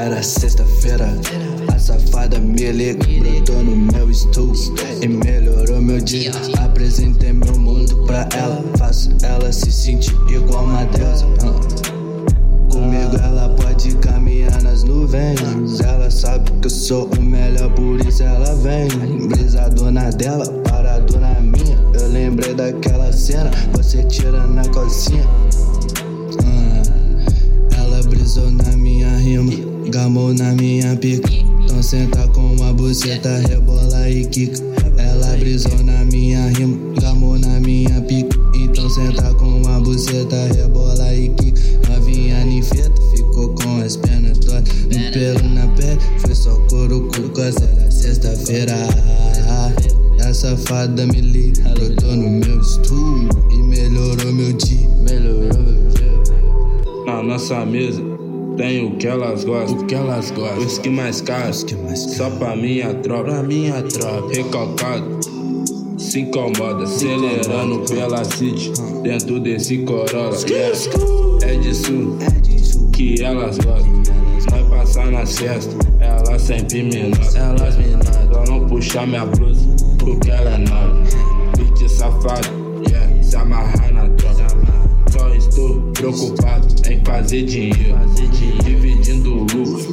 A safada me liga, brotou no meu estúdio e melhorou meu dia. Apresentei meu mundo pra ela, faço ela se sentir igual uma deusa. Comigo ela pode caminhar nas nuvens. Ela sabe que eu sou o melhor, por isso ela vem. Brisadona dela, paradona minha. Eu lembrei daquela cena, você tira na cozinha. Pica. Então senta com a buceta, rebola e quica. Ela brisou na minha rima, gamou na minha pica. Então senta com a buceta, rebola e quica. Novinha ninfeta, ficou com as pernas tortas. Um pelo na pele, foi só couro, couro, era sexta-feira. A safada me liga, brotou no meu estúdio e melhorou meu dia. Melhorou meu dia. Na nossa mesa tem o que elas gostam. O que elas gostam? Os que mais caros. Os que mais Só pra minha tropa. Pra minha tropa. Recalcado. Se incomoda, acelerando pela city. Dentro desse Corolla. Yeah. É disso É disso que elas gostam. Nós passar nas festas, elas sempre me notam. elas me notam. Só não puxar minha blusa, porque ela é nova. Bitch safado, preocupado em fazer dinheiro. Dividindo o lucro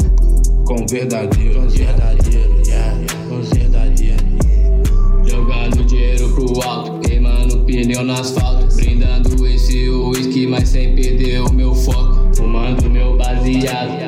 com verdadeiro. Verdadeiro, yeah, os verdadeiros. Jogando dinheiro pro alto, queimando pneu no asfalto. Brindando esse uísque, mas sem perder o meu foco. Fumando meu baseado,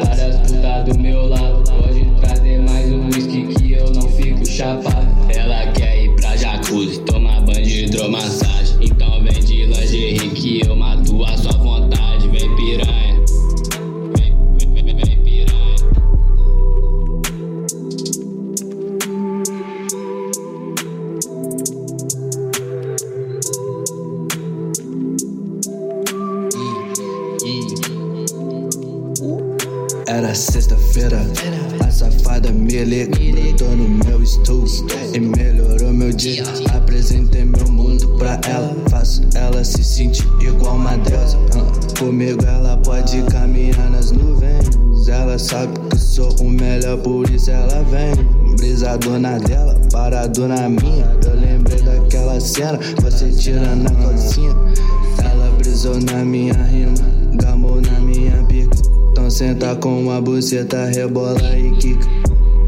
Era sexta-feira, a safada me liga, brotou no meu estúdio e melhorou meu dia. Apresentei meu mundo pra ela, faço ela se sentir igual uma deusa. Uh, Comigo ela pode caminhar nas nuvens, ela sabe que sou o melhor, por isso ela vem. Brisadona dela, paradona minha. Eu lembrei daquela cena, você tira na cozinha. Ela brisou na minha rima, gamou senta com a buceta, rebola e quica.